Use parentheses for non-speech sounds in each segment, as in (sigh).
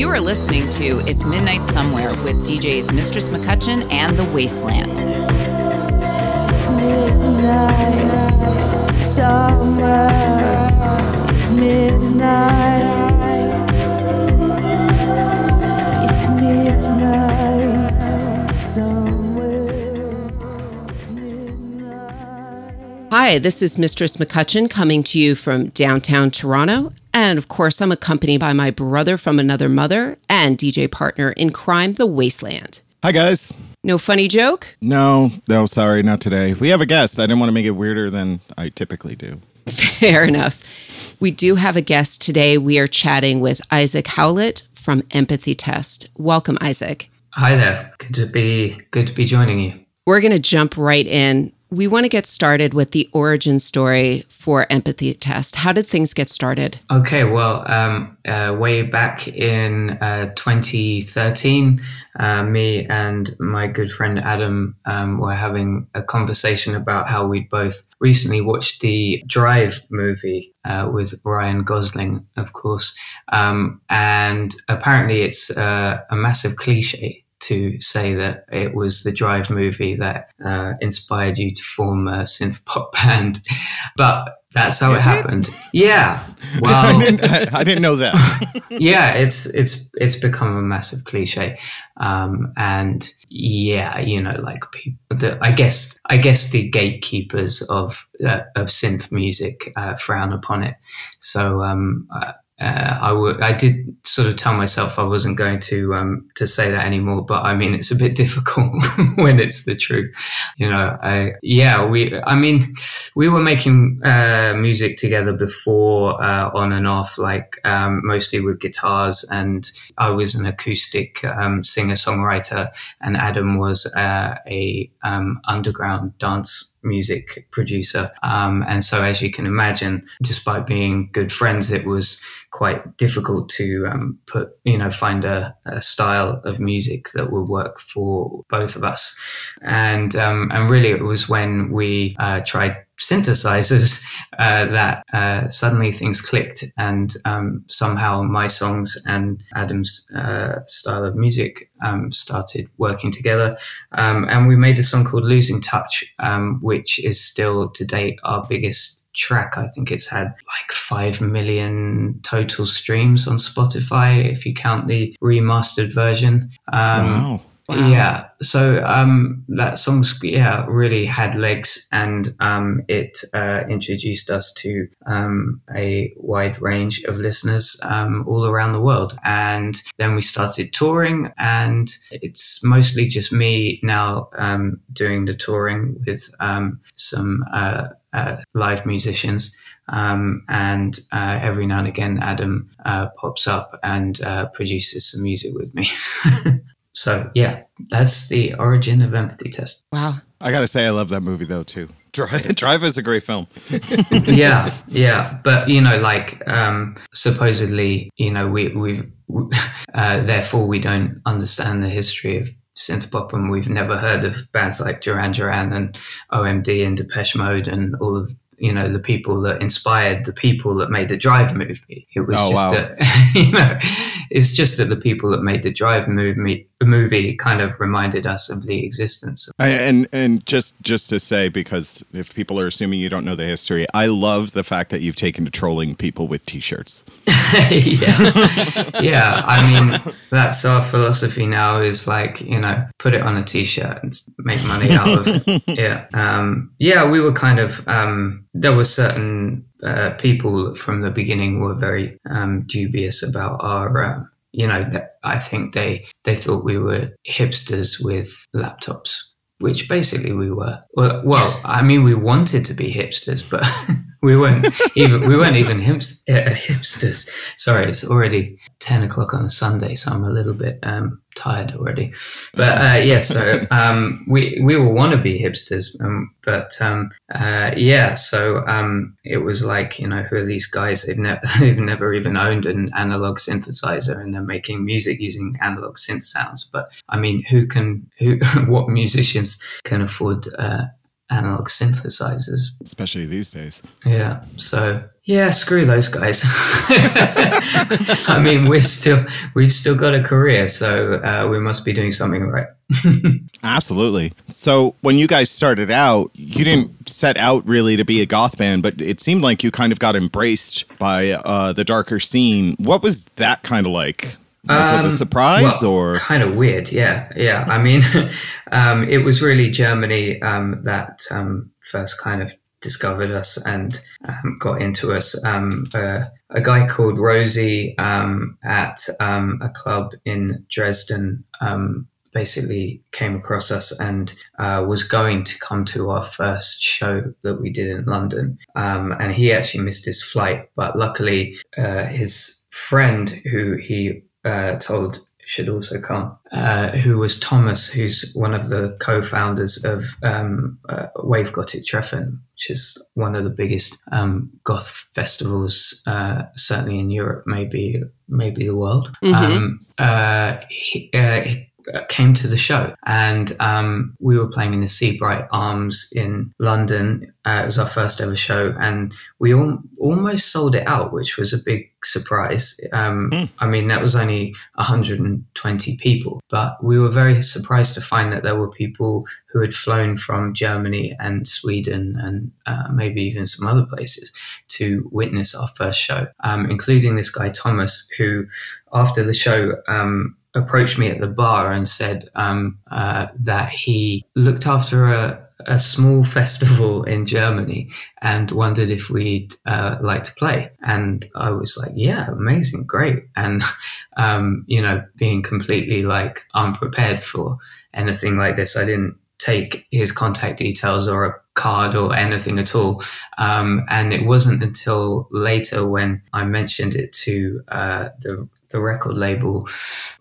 You are listening to It's Midnight Somewhere with DJs Mistress McCutcheon and The Wasteland. It's midnight somewhere. It's midnight. It's midnight somewhere. It's midnight. Hi, this is Mistress McCutcheon coming to you from downtown Toronto. And of course, I'm accompanied by my brother from another mother and DJ partner in crime, The Wasteland. Hi, guys. No funny joke? No, no, sorry, not today. We have a guest. I didn't want to make it weirder than I typically do. (laughs) Fair enough. We do have a guest today. We are chatting with Isaac Howlett from Empathy Test. Welcome, Isaac. Hi there. Good to be good to be joining you. We're going to jump right in. We want to get started with the origin story for Empathy Test. How did things get started? Okay, well, um, uh, way back in uh, 2013, uh, me and my good friend Adam um, were having a conversation about how we'd both recently watched the Drive movie uh, with Ryan Gosling, of course, um, and apparently it's uh, a massive cliche to say that it was the Drive movie that uh, inspired you to form a synth pop (laughs) band, but that's how Is it it? happened. Yeah. (laughs) I, Well, didn't, I, I didn't know that. (laughs) yeah, it's it's it's become a massive cliche, um, and yeah, you know, like people. The, I guess I guess the gatekeepers of uh, of synth music uh, frown upon it. So um, uh, I would I did sort of tell myself I wasn't going to um, to say that anymore, but I mean it's a bit (laughs) difficult (laughs) when it's the truth, you know. I yeah we I mean we were making uh, music together before uh, on and off, like um, mostly with guitars, and I was an acoustic um, singer songwriter, and Adam was uh, a um, underground dance music producer. Um, and so, as you can imagine, despite being good friends, it was quite difficult to um, put, you know, find a, a style of music that would work for both of us. And um, and really, it was when we uh, tried synthesizers uh, that uh, suddenly things clicked and um, somehow my songs and adam's uh, style of music um, started working together. Um, and we made a song called losing touch um, which is still to date our biggest track. I think it's had like 5 million total streams on spotify if you count the remastered version. Um, wow. Wow. yeah. So um, that song's yeah really had legs, and um, it uh, introduced us to um, a wide range of listeners um, all around the world. And then we started touring, and it's mostly just me now um, doing the touring with um, some uh, uh, live musicians. Um, and uh, every now and again, Adam uh, pops up and uh, produces some music with me. (laughs) So yeah, that's the origin of Empathy Test. Wow. I got to say, I love that movie, though, too. Drive, (laughs) Drive is a great film. (laughs) yeah, yeah, but you know, like um, supposedly, you know, we we've (laughs) uh, therefore we don't understand the history of synth pop, and we've never heard of bands like Duran Duran and OMD and Depeche Mode and all of you know the people that inspired the people that made the Drive movie. It was Oh, just wow. that you know, it's just that the people that made the Drive movie movie kind of reminded us of the existence of and and just just to say, because if people are assuming you don't know the history, I love the fact that you've taken to trolling people with T-shirts. (laughs) yeah. yeah. I mean, that's our philosophy now is like, you know, put it on a t shirt and make money out of it. (laughs) Yeah. Um, yeah, we were kind of, um, there were certain uh, people from the beginning were very um, dubious about our. Uh, you know, that I think they they thought we were hipsters with laptops, which basically we were. Well, well I mean, we wanted to be hipsters, but (laughs) we weren't even we weren't even hips, uh, hipsters. Sorry, it's already ten o'clock on a Sunday, so I'm a little bit um, tired already. But uh, yeah, so um, we we were wannabe hipsters, um, but um, uh, yeah, so um, it was like you know who are these guys? They've never (laughs) they've never even owned an analog synthesizer, and they're making music using analog synth sounds. But I mean, who can who (laughs) what musicians can afford? Analog synthesizers. Especially these days. Yeah. So yeah, screw those guys. (laughs) I mean, we're still we've still got a career, so uh, we must be doing something right. (laughs) Absolutely. So when you guys started out, you didn't set out really to be a goth band, but it seemed like you kind of got embraced by uh, the darker scene. What was that kind of like? Was it Um, a surprise well, or? kind of weird? Yeah, yeah. I mean, (laughs) um, it was really Germany um, that um, first kind of discovered us and um, got into us. Um, uh, a guy called Rosie um, at um, a club in Dresden. Um, Basically, came across us and uh, was going to come to our first show that we did in London. Um, and he actually missed his flight, but luckily, uh, his friend who he uh, told should also come, uh, who was Thomas, who's one of the co-founders of um, uh, Wave Gotik Treffen, which is one of the biggest um, goth festivals, uh, certainly in Europe, maybe maybe the world. Mhm. Um, uh, he, uh, he came to the show, and um, we were playing in the Sebright Arms in London. Uh, it was our first ever show, and we all, almost sold it out, which was a big surprise. Um, Hmm. I mean, that was only 120 people, but we were very surprised to find that there were people who had flown from Germany and Sweden and uh, maybe even some other places to witness our first show, um, including this guy Thomas, who after the show. Um, approached me at the bar and said um, uh, that he looked after a, a small (laughs) festival in Germany and wondered if we'd uh, like to play. And I was like, yeah, amazing, great. And, (laughs) um, you know, being completely like unprepared for anything like this, I didn't take his contact details or a card or anything at all. Um, and it wasn't until later when I mentioned it to uh, the, the record label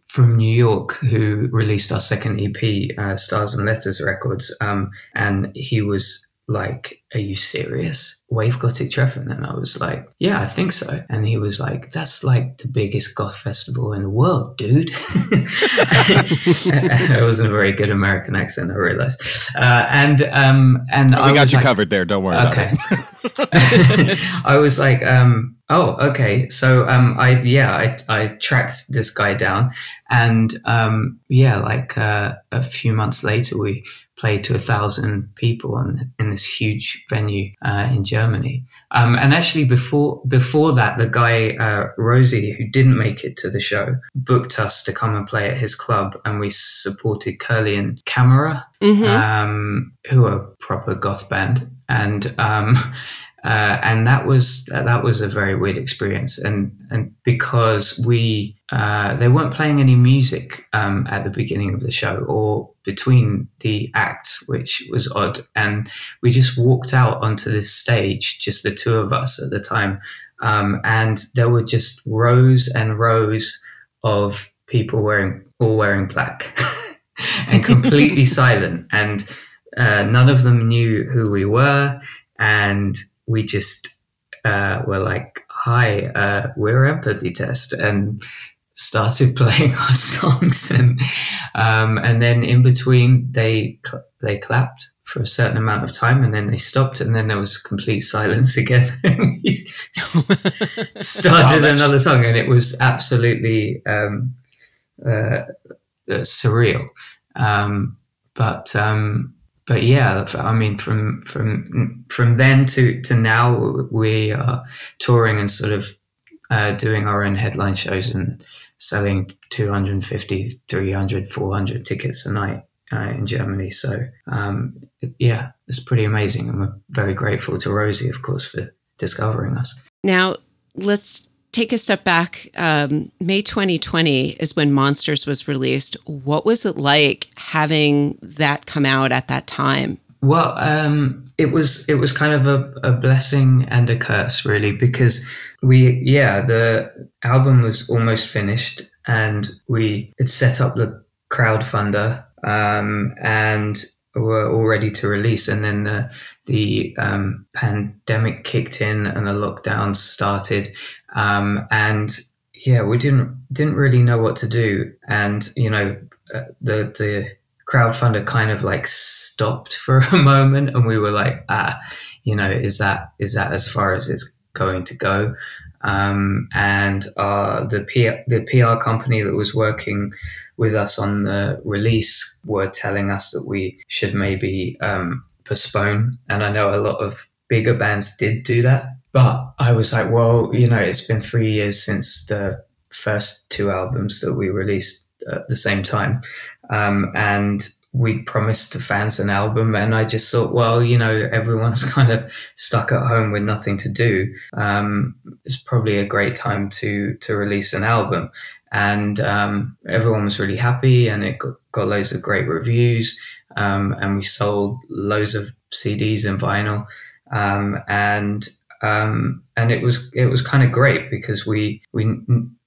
from New York who released our second EP, uh, Stars and Letters Records. Um, and he was like, Are you serious? Wave Gotik Treffen? And I was like, Yeah, I think so. And he was like, That's like the biggest goth festival in the world, dude. (laughs) it wasn't a very good American accent, I realized. Uh, and um, and I we got you like, covered there. Don't worry about Okay. it. (laughs) (laughs) I was like, um, oh, okay. So, um, I, yeah, I, I tracked this guy down and, um, yeah, like, uh, a few months later, we played to a thousand people in, in this huge venue, uh, in Germany. Um, and actually before, before that, the guy, uh, Rosie, who didn't make it to the show, booked us to come and play at his club and we supported Curly and Camera Mhm. um, who are a proper goth band, and um, uh, and that was that was a very weird experience, and and because we uh, they weren't playing any music um, at the beginning of the show or between the acts, which was odd, and we just walked out onto this stage, just the two of us at the time, um, and there were just rows and rows of people wearing all wearing black. (laughs) and completely (laughs) silent. And uh, none of them knew who we were. And we just uh, were like, hi, uh, we're Empathy Test. And started (laughs) playing our songs. And, um, and then in between, they, cl- they clapped for a certain amount of time and then they stopped and then there was complete silence again. (laughs) We (laughs) started another song and it was absolutely um, uh, uh, surreal. Um, but um, but yeah, I mean, from from from then to to now, we are touring and sort of uh, doing our own headline shows and selling 250, 300, 400 tickets a night uh, in Germany. So um, yeah, it's pretty amazing, and we're very grateful to Rosie, of course, for discovering us. Now, let's take a step back. Um, May 2020 is when Monsters was released. What was it like having that come out at that time? Well, um, it was it was kind of a, a blessing and a curse, really, because we yeah the album was almost finished and we had set up the crowdfunder um, and were all ready to release, and then the the um, pandemic kicked in and the lockdown started, um, and yeah, we didn't didn't really know what to do, and you know uh, the the crowdfunder kind of like stopped for a (laughs) moment, and we were like, ah, you know, is that is that as far as it's going to go? Um, and uh, the P- the PR company that was working with us on the release were telling us that we should maybe um, postpone. And I know a lot of bigger bands did do that, but I was like, well, you know, it's been three years since the first two albums that we released at the same time, um, and we promised the fans an album and i just thought well you know everyone's (laughs) kind of stuck at home with nothing to do. Um, it's probably a great time to to release an album. And um, everyone was really happy and it got, got loads of great reviews. Um, and we sold loads of cds and vinyl. Um, and um, and it was it was kind of great because we we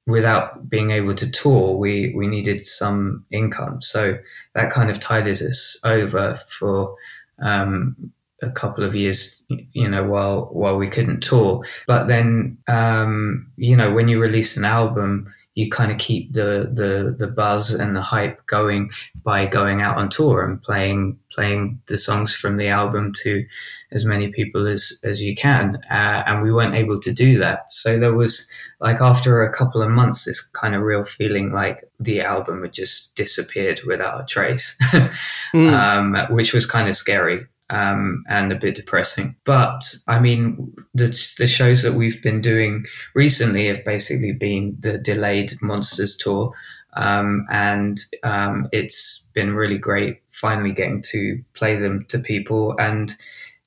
without being able to tour, we we needed some income. So that kind of tided us over for um, a couple of years, you know, while while we couldn't tour. But then, um, you know, when you release an album, you kind of keep the the the buzz and the hype going by going out on tour and playing playing the songs from the album to as many people as as you can. Uh, and we weren't able to do that. So there was like after a couple of months this kind of real feeling like the album had just disappeared without a trace. (laughs) Mm. um, which was kind of scary um, and a bit depressing. But I mean, the, the shows that we've been doing recently have basically been the delayed Monsters tour. Um, and um, it's been really great finally getting to play them to people and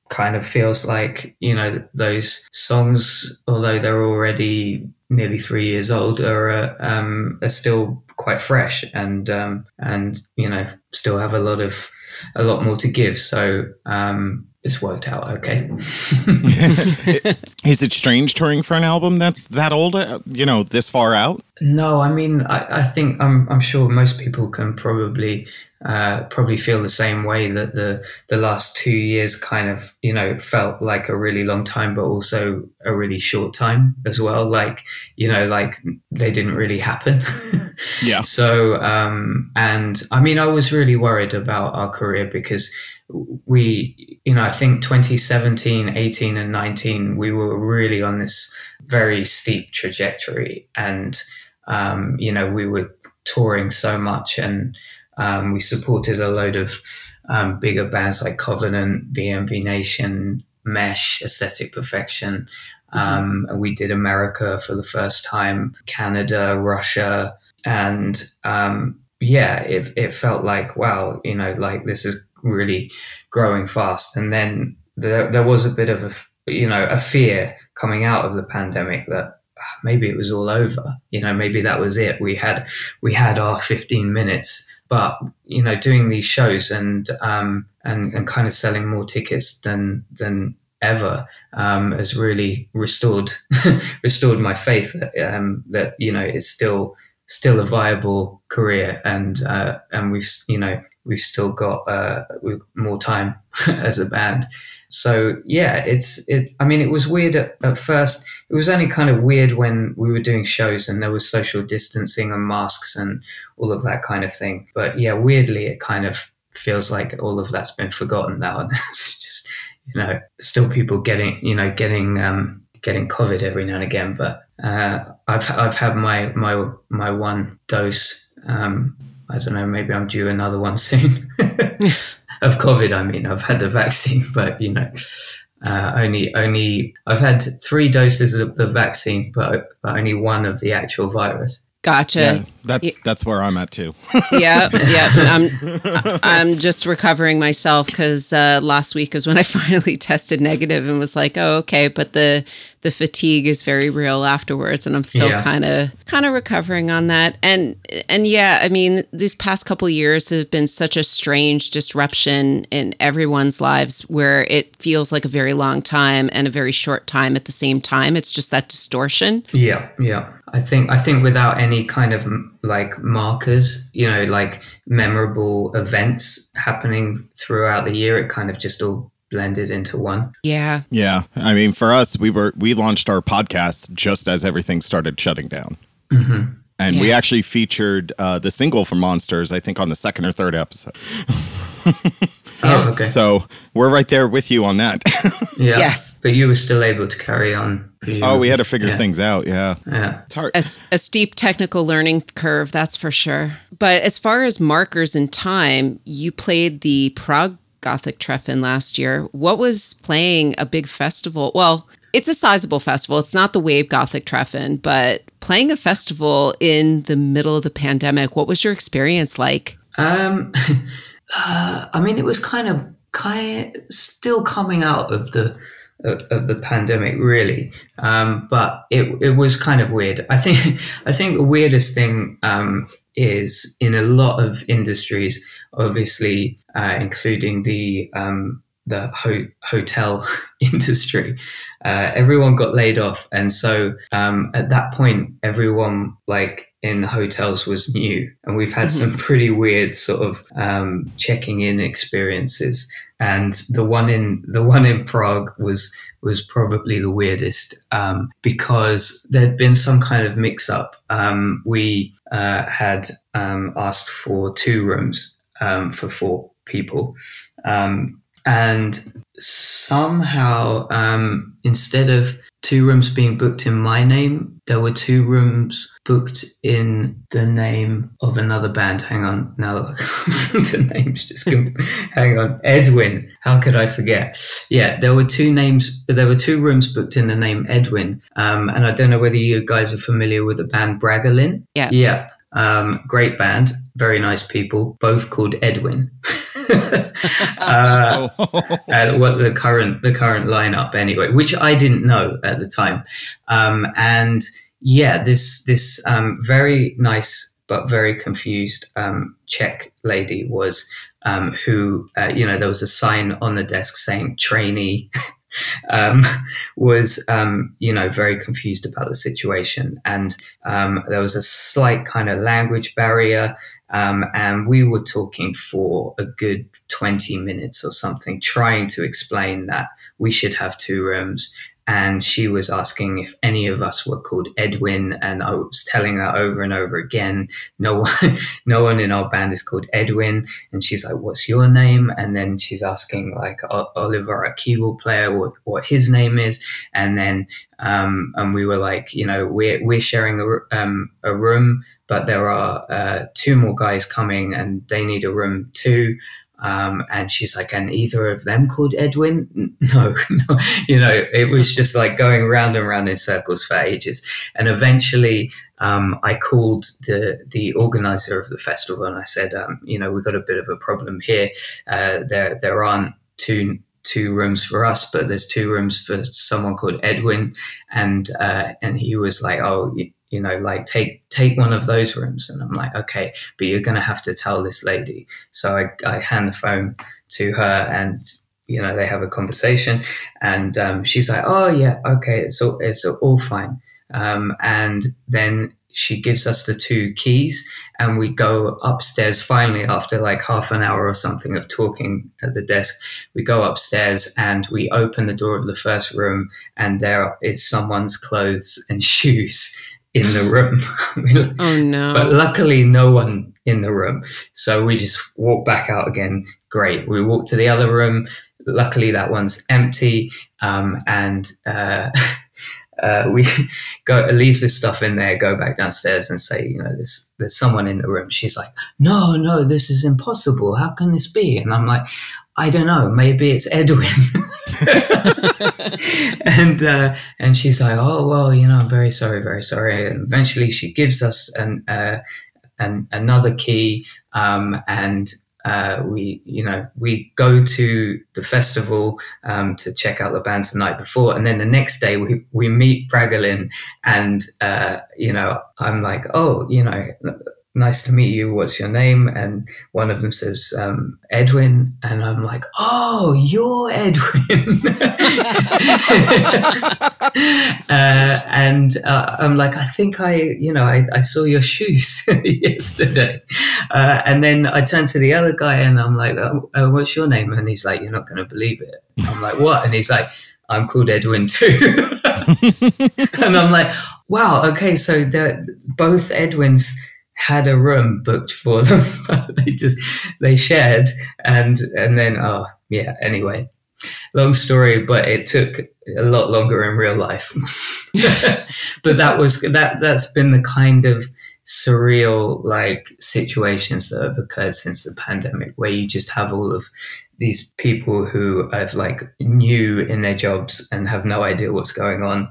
kind of feels like you know those songs although they're already nearly three years old are, uh, um, are still quite fresh and um, and you know still have a lot of a lot more to give. So um, it's worked out okay. (laughs) Is it strange touring for an album that's that old? Uh, you know, this far out? No, I mean, I, I think I'm I'm sure most people can probably uh, probably feel the same way that the the last two years kind of you know felt like a really long time, but also a really short time as well. Like you know, like they didn't really happen. yeah. (laughs) So um, and I mean, I was really worried about our career because we you know i think 2017 18 and 19 we were really on this very steep trajectory and um, you know we were touring so much and um, we supported a load of um, bigger bands like Covenant, VNV Nation, Mesh, Aesthetic Perfection. Mm-hmm. Um, we did America for the first time, Canada, Russia, and um, yeah, it, it felt like wow, you know, like this is really growing fast. And then there, there was a bit of a you know a fear coming out of the pandemic that ah, maybe it was all over. You know, maybe that was it. We had we had our 15 minutes but you know, doing these shows and um, and and kind of selling more tickets than than ever um, has really restored (laughs) restored my faith that, um, that you know it's still still a viable career and uh, and we've you know we've still got uh, more time (laughs) as a band so yeah, it's it. I mean, it was weird at, at, first. It was only kind of weird when we were doing shows and there was social distancing and masks and all of that kind of thing. But yeah, weirdly, it kind of feels like all of that's been forgotten now, (laughs) and it's just you know still people getting you know getting um, getting COVID every now and again. But uh, I've I've had my my my one dose. Um, I don't know. Maybe I'm due another one soon. (laughs) (laughs) of COVID. I mean, I've had the vaccine, (laughs) but you know, uh, only only I've had three doses of the vaccine, but, but only one of the actual virus. Gotcha. Yeah, that's yeah. that's where I'm at too. yeah, yeah. I'm I'm just recovering myself because uh, last week is when I finally tested negative and was like, oh, okay. But the the fatigue is very real afterwards, and I'm still kind of kind of recovering on that. And and yeah, I mean, these past couple years have been such a strange disruption in everyone's lives, where it feels like a very long time and a very short time at the same time. It's just that distortion. Yeah, yeah. I think I think without any kind of like markers, you know, like memorable events happening throughout the year, it kind of just all blended into one. Yeah. Yeah. I mean, for us, we were we launched our podcast just as everything started shutting down. Mm-hmm. And we actually featured uh, the single from Monsters, I think, on the second or third episode. (laughs) Oh, okay. So we're right there with you on that. (laughs) yeah. Yes. But you were still able to carry on. oh, we had to figure Yeah. things out. Yeah. Yeah. It's hard. A steep technical learning curve, that's for sure. But as far as markers in time, you played the Prague Gothic Treffen last year. What was playing a big festival? Well, it's a sizable festival. It's not the Wave Gotik Treffen, but playing a festival in the middle of the pandemic, what was your experience like? Um, (laughs) uh, I mean, it was kind of kind still coming out of the of, of the pandemic, really. Um, but it it was kind of weird. I think (laughs) I think the weirdest thing um, is in a lot of industries, obviously, uh, including the um, the ho- hotel (laughs) industry. Uh, everyone got laid off, and so um, at that point, everyone like in the hotels was new, and we've had some pretty weird sort of um, checking in experiences. And the one in the one in Prague was was probably the weirdest um, because there'd been some kind of mix up. Um, we uh, had um, asked for two rooms um, for four people. Um, and somehow, um, instead of two rooms being booked in my name, there were two rooms booked in the name of another band. Hang on, now (laughs) the names just com- hang on. Edwin. How could I forget? Yeah, there were two names. There were two rooms booked in the name Edwin. Um, and I don't know whether you guys are familiar with the band Bragolin. Yeah. Yeah. Um, great band, very nice people, both called Edwin. (laughs) uh, (laughs) uh, what the current the current lineup anyway, which I didn't know at the time. Um, and yeah, this this um, very nice but very confused um, Czech lady was um, who uh, you know there was a sign on the desk saying trainee. (laughs) um, was um, you know very confused about the situation, and um, there was a slight kind of language barrier. Um, and we were talking for a good 20 minutes or something, trying to explain that we should have two rooms. And she was asking if any of us were called Edwin, and I was telling her over and over again, no one, (laughs) no one in our band is called Edwin. And she's like, "What's your name?" And then she's asking like Oliver, a keyboard player, what, what his name is. And then, um, and we were like, you know, we're we're sharing a, um, a room, but there are uh, two more guys coming, and they need a room too. Um, and she's like, and either of them called Edwin? (laughs) No, (laughs) no, you know, it was just like going round and round in circles for ages. And eventually, um, I called the the organizer of the festival and I said, um, you know, we've got a bit of a problem here. Uh, there there aren't two two rooms for us, but there's two rooms for someone called Edwin, and uh, and he was like, oh. You, know, like take take one of those rooms, and I'm like, okay, but you're to have to tell this lady. So I, I hand the phone to her, and you know, they have a conversation, and um, she's like, oh yeah, okay, it's all it's all fine. Um, and then she gives us the two keys, and we go upstairs. Finally, after like half an hour or something of talking at the desk, we go upstairs and we open the door of the first room, and there is someone's clothes and (laughs) shoes in the room. (laughs) Oh no. But luckily, no one in the room. So we just walk back out again. Great. We walk to the other room. Luckily, that one's empty. Um, and uh, (laughs) uh, we (laughs) go leave this stuff in there, go back downstairs, and say, you know, there's there's someone in the room. She's like, no, no, this is impossible. How can this be? And I'm like, I don't know. Maybe it's Edwin. (laughs) and uh, and she's like, oh well, you know, I'm very sorry, very sorry. And eventually, she gives us an uh, an another key, um, and uh, we you know we go to the festival um, to check out the bands the night before, and then the next day we we meet Bragolin, and uh, you know I'm like, oh, you know. Nice to meet you. What's your name? And one of them says um, Edwin, and I'm like, "Oh, you're Edwin." (laughs) uh, and uh, I'm like, I think I, you know, I, I saw your shoes (laughs) yesterday. Uh, and then I turn to the other guy and I'm like, oh, oh, what's your name? And he's like, you're not going to believe it. I'm like, what? And he's like, I'm called Edwin too. (laughs) and I'm like, wow, okay, so both Edwins had a room booked for them. (laughs) they just they shared and and then oh yeah, anyway. Long story, but it took a lot longer in real life. (laughs) but that was that that's been the kind of surreal like situations that have occurred since the pandemic where you just have all of these people who have like new in their jobs and have no idea what's going on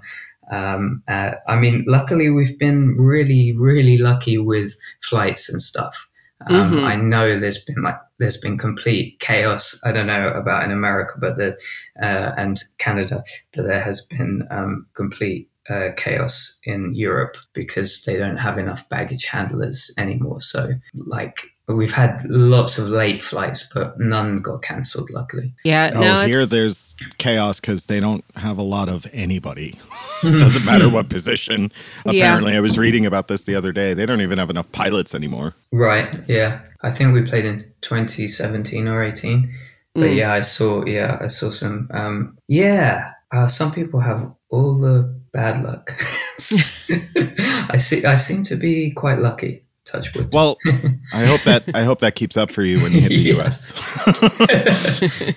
um, uh, I mean, luckily we've been really, really lucky with flights and stuff. Um, Mhm. I know there's been like there's been complete chaos. I don't know about in America, but the uh, and Canada, but there has been um, complete uh, chaos in Europe because they don't have enough baggage handlers anymore. So like we've had lots of late flights, but none got cancelled. Luckily. Yeah, Oh, no, here it's, there's chaos because they don't have a lot of anybody. it (laughs) (laughs) Doesn't matter what position. Yeah. Apparently, I was reading about this the other day. They don't even have enough pilots anymore. Right. Yeah. I think we played in 2017 or 18. But Mm. yeah, I saw. Yeah, I saw some. Um, yeah. Uh, some people have all the bad luck. (laughs) I see. I seem to be quite lucky. Touch wood. Well, (laughs) I hope that I hope that keeps up for you when you hit the Yeah. U.S.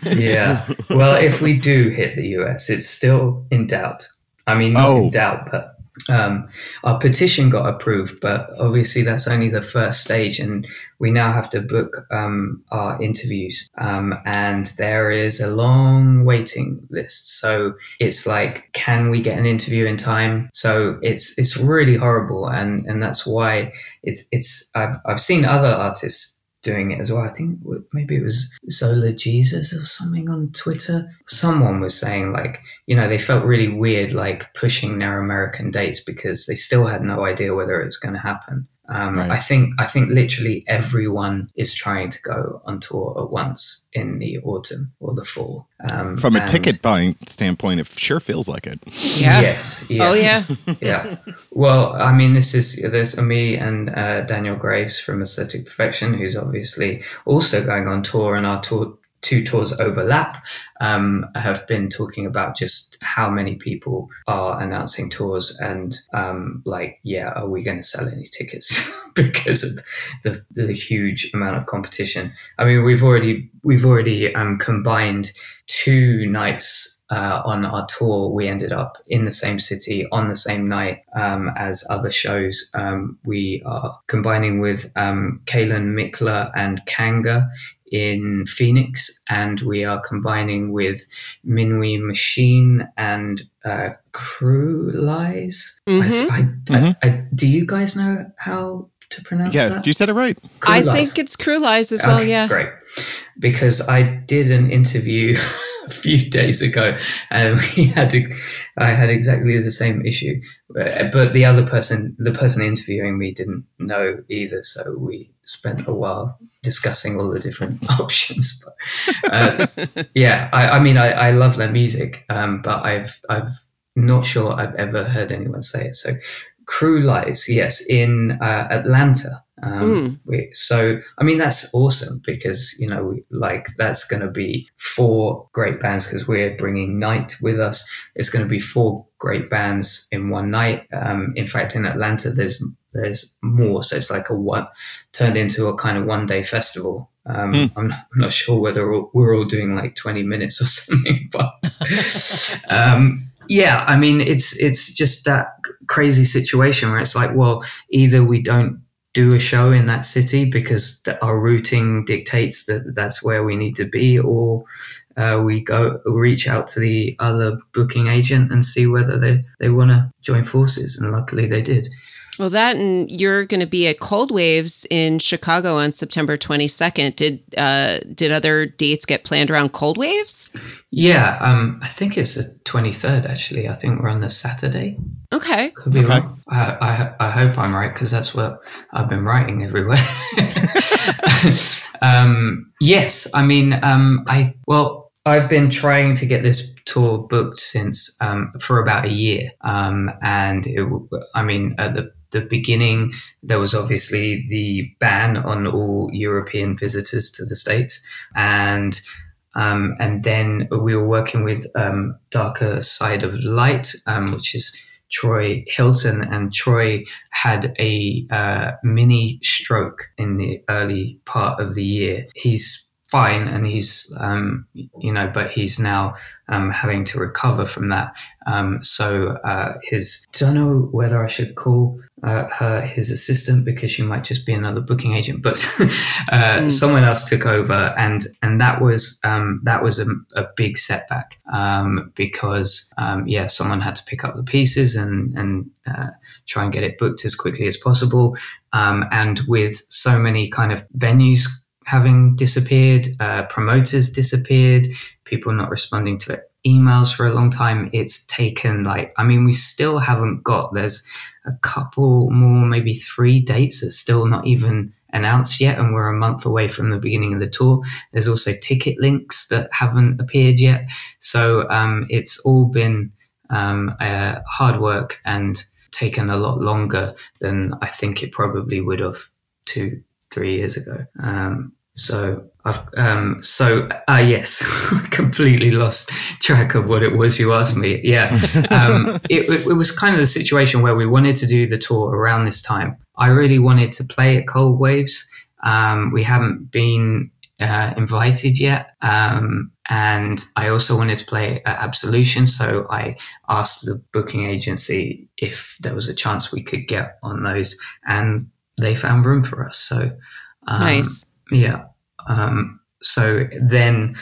yeah. Well, if we do hit the US, it's still in doubt. I mean, not Oh. in doubt, but um, our petition got approved. But obviously, that's only the first stage, and we now have to book um, our interviews. Um, and there is a long waiting list. So it's like, can we get an interview in time? So it's it's really horrible, and and that's why it's it's. I've I've seen other artists doing it as well. I think maybe it was Zola Jesus or something on Twitter. Someone was saying like, you know, they felt really weird like pushing their American dates because they still had no idea whether it was going to happen. Um, Right. I think I think literally everyone is trying to go on tour at once in the autumn or the fall. Um, From a and- ticket buying standpoint, it sure feels like it. yeah. Yes. Yeah Oh yeah. (laughs) yeah. Well, I mean, this is there's me and uh, Daniel Graves from Aesthetic Perfection, who's obviously also going on tour, and our tour two tours overlap. Um, have been talking about just how many people are announcing tours, and um, like, yeah, are we going to sell any tickets (laughs) because of the, the huge amount of competition? I mean, we've already we've already um, combined two nights uh, on our tour, we ended up in the same city on the same night um, as other shows. Um, we are combining with um, Kælan Mikla and Kanga in Phoenix, and we are combining with Minuit Machine and uh, Crew Lies. I- Mhm. I- I- I- do you guys know how to pronounce Yeah, that? you said it right. Crew I Lies. think it's Crew Lies as well. Yeah. Great. Because I did an interview (laughs) a few (laughs) days ago and (laughs) we had to, I had exactly the same issue. But, but the other person, the person interviewing me didn't know either. So we spent a while discussing all the different (laughs) options. But uh, yeah, I, I mean, I, I love their music, um, but I've, I've not sure I've ever heard anyone say it. So Crew Lies, yes, in uh, Atlanta. Um, we, so, I mean, that's awesome because, you know, we, like that's going to be four great bands because we're bringing Night with us. It's going to be four great bands in one night. Um, in fact, in Atlanta, there's there's more. So it's like a one turned into a kind of one day festival. Um, Hmm. I'm, not, I'm not sure whether we're all, we're all doing like 20 minutes or (laughs) something, but um, yeah, I mean, it's it's just that crazy situation where it's like, well, either we don't do a show in that city because th- our routing dictates that that's where we need to be, or uh, we go reach out to the other booking agent and see whether they, they want to join forces. And luckily, they did. Well, that and you're going to be at Cold Waves in Chicago on September 22nd. Did uh, did other dates get planned around Cold Waves? Yeah, um, I think it's the twenty third. Actually, I think we're on the Saturday. Okay. Could be Okay. wrong. I, I, I hope I'm right because that's what I've been writing everywhere. (laughs) um, yes, I mean, um, I well, I've been trying to get this tour booked since um, for about a year, um, and it, w- I mean, at the the beginning, there was obviously the ban on all European visitors to the states, and Um, and then we were working with um, Darker Side of Light, um, which is Troy Hilton, and Troy had a uh, mini stroke in the early part of the year. He's fine and he's um, you know but he's now um, having to recover from that um, so uh, his don't know whether i should call uh, her his assistant because she might just be another booking agent but (laughs) uh, Mm. someone else took over and and that was um, that was a, a big setback um, because um, yeah someone had to pick up the pieces and and uh, try and get it booked as quickly as possible um, and with so many kind of venues having disappeared, uh, promoters disappeared, people not responding to emails for a long time. It's taken like, I mean, we still haven't got, there's a couple more, maybe three dates that's still not even announced yet. And we're a month away from the beginning of the tour. There's also ticket links that haven't appeared yet. So um, it's all been um, uh, hard work and taken a lot longer than I think it probably would have two, three years ago. Um, so I've um, so uh, yes, (laughs) completely lost track of what it was you asked me. Yeah, (laughs) um, it, it, it was kind of the situation where we wanted to do the tour around this time. I really wanted to play at Cold Waves. Um, we haven't been uh, invited yet. Um, and I also wanted to play at Absolution. So I asked the booking agency if there was a chance we could get on those, and they found room for us. So um, nice. Yeah. Um, so then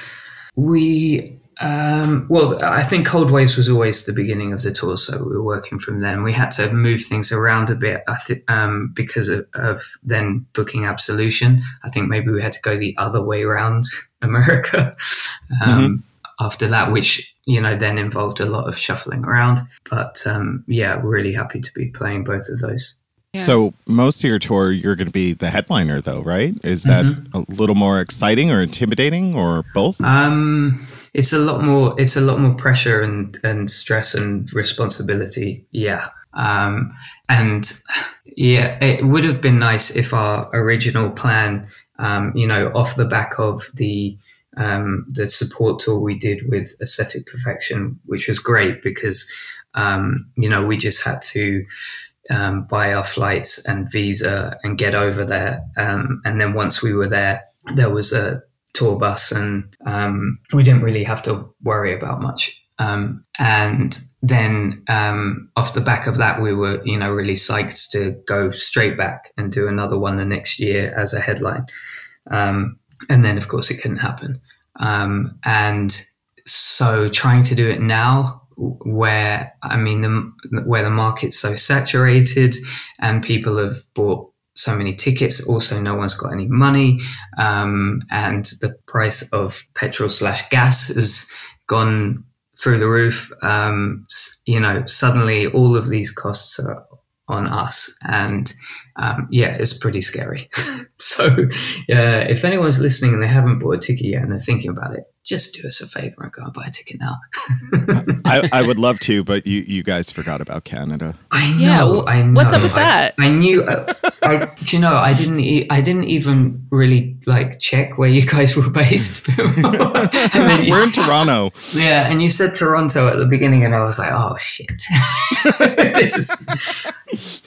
we, um, well, I think Cold Waves was always the beginning of the tour. So we were working from then. We had to move things around a bit I thi- um, because of, of then booking Absolution. I think maybe we had to go the other way around (laughs) America um, after that, which, you know, then involved a lot of shuffling around. But um, yeah, really happy to be playing both of those. Yeah. So most of your tour, you're going to be the headliner, though, right? Is that Mm-hmm. a little more exciting or intimidating, or both? Um, it's a lot more. It's a lot more pressure and and stress and responsibility. Yeah. Um, and yeah, it would have been nice if our original plan, um, you know, off the back of the um, the support tour we did with Aesthetic Perfection, which was great because, um, you know, we just had to um, buy our flights and visa and get over there. Um, and then once we were there, there was a tour bus and um, we didn't really have to worry about much. Um, and then um, off the back of that, we were, you know, really psyched to go straight back and do another one the next year as a headline. Um, and then, of course, it couldn't happen. And so trying to do it now where I mean the where the market's so saturated and people have bought so many tickets. Also, no one's got any money, um, and the price of petrol slash gas has gone through the roof. Um, you know, suddenly all of these costs are on us, and um, yeah, it's pretty scary. (laughs) so, yeah, if anyone's listening and they haven't bought a ticket yet and they're thinking about it, just do us a favor and go and buy a ticket now. (laughs) I, I would love to, but you, you guys forgot about Canada. I know. Yeah, wh- I know. what's up with I- that? I, knew. Uh, I, do you know? I didn't. E- I didn't even really like check where you guys were based. (laughs) and then you, We're in Toronto. yeah, and you said Toronto at the beginning, and I was like, oh shit. (laughs) this is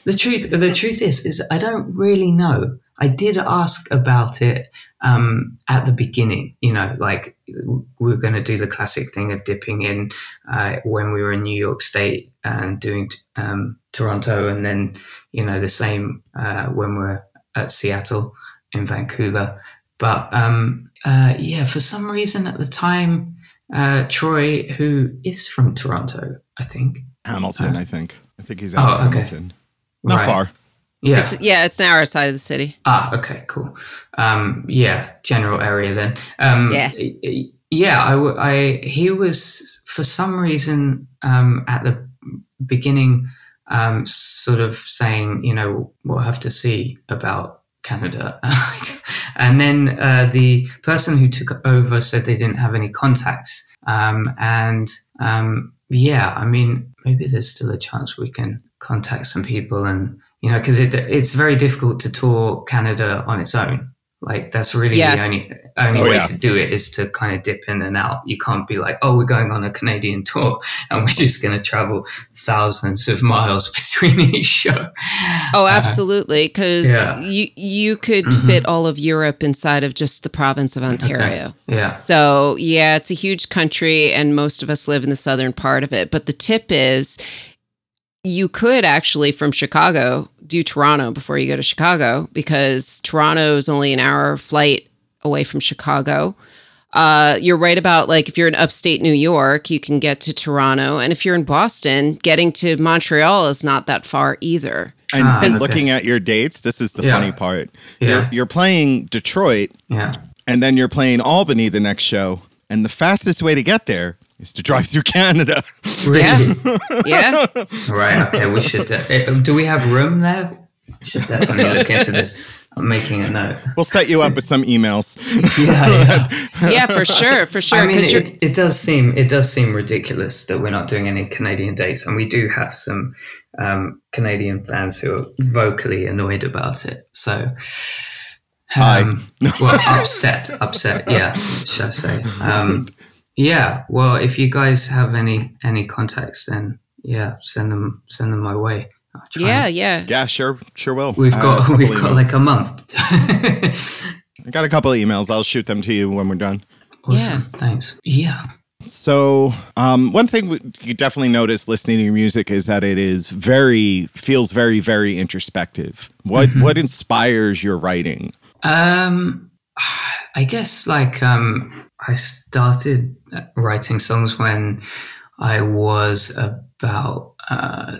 the truth. The truth is, is I don't really know. I did ask about it um, at the beginning. You know, like we we're going to do the classic thing of dipping in uh, when we were in New York State and doing um, Toronto, and then you know the same uh, when we're at Seattle in Vancouver. But um, uh, yeah, for some reason at the time, uh, Troy, who is from Toronto, I think. Hamilton, I think. I think he's Oh, out of okay. Hamilton. Not Right. far. Yeah. It's, yeah, it's an hour outside of the city. Ah, okay, cool. Um, yeah, general area then. Um, Yeah. yeah. I, I- he was for some reason um, at the beginning, um, sort of saying, you know, we'll have to see about Canada, (laughs) and then uh, the person who took over said they didn't have any contacts, um, and um, yeah, I mean, maybe there's still a chance we can contact some people and you know, because it, it's very difficult to tour Canada on its own. Like that's really Yes. the only only Oh, way yeah. to do it is to kind of dip in and out. You can't be like, oh, we're going on a Canadian tour (laughs) and we're just going to travel thousands of miles (laughs) between each show. Oh, Uh, absolutely. Because yeah. you you could Mhm. fit all of Europe inside of just the province of Ontario. yeah. So yeah, it's a huge country, and most of us live in the southern part of it. But the tip is, you could actually from Chicago do Toronto before you go to Chicago because Toronto is only an hour flight away from Chicago. Uh, you're right about like if you're in upstate New York, you can get to Toronto, and if you're in Boston, getting to Montreal is not that far either. And, Ah, and looking at your dates, this is the Yeah. funny part. Yeah. You're, you're playing Detroit, Yeah. and then you're playing Albany the next show. And the fastest way to get there is to drive through Canada. (laughs) Really? Yeah. (laughs) right. Okay. We should. Uh, do we have room there? Should definitely (laughs) look into this. I'm making a note. We'll set you up with some emails. Yeah. yeah. yeah, for sure, for sure. I mean, Because it, it does seem it does seem ridiculous that we're not doing any Canadian dates, and we do have some um, Canadian fans who are vocally annoyed about it. So, Hi. um, well, upset, upset. Yeah, should I say? Um, yeah. Well, if you guys have any any contacts, then yeah, send them send them my way. Yeah, and- yeah. yeah, sure, sure will. We've I have a got couple we've got like a month. I got a couple of emails. I'll shoot them to you when we're done. awesome. Thanks. Yeah. So, um, one thing you definitely notice listening to your music is that it is very feels very very introspective. What Mm-hmm. what inspires your writing? Um, I guess like um, I started writing songs when I was about uh,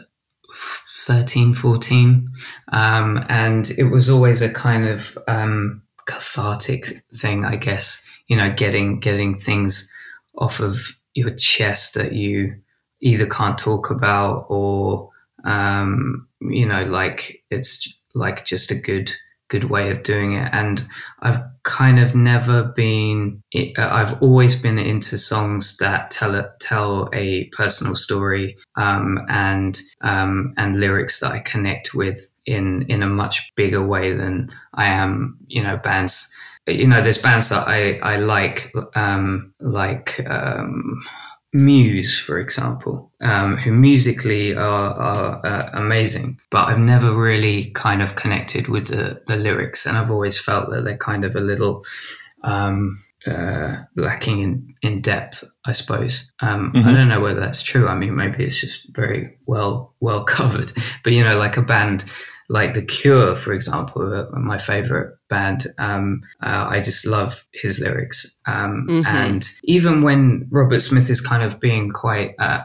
13, 14. Um, and it was always a kind of um, cathartic thing, I guess. You know, getting getting things off of your chest that you either can't talk about or um, you know, like it's like just a good good way of doing it. And I've kind of never been. uh, I've always been into songs that tell a, tell a personal story um, and um, and lyrics that I connect with in in a much bigger way than I am. You know, bands. You know, there's bands that I I like um, like. Um, Muse, for example, um, who musically are, are uh, amazing, but I've never really kind of connected with the, the lyrics, and I've always felt that they're kind of a little um, uh, lacking in, in depth, I suppose. Um, I Mhm. don't know whether that's true. I mean, maybe it's just very well well (laughs) covered, but you know, like a band like The Cure, for example, uh, my favorite band. Um, uh, I just love his lyrics. Um, Mhm. And even when Robert Smith is kind of being quite, uh,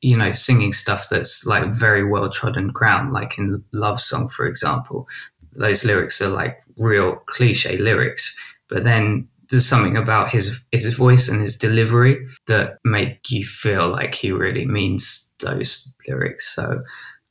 you know, singing stuff that's like very well trodden ground, like in Love Song, for example, those lyrics are like real cliche lyrics. But then there's something about his his voice and his delivery that make you feel like he really means those lyrics. So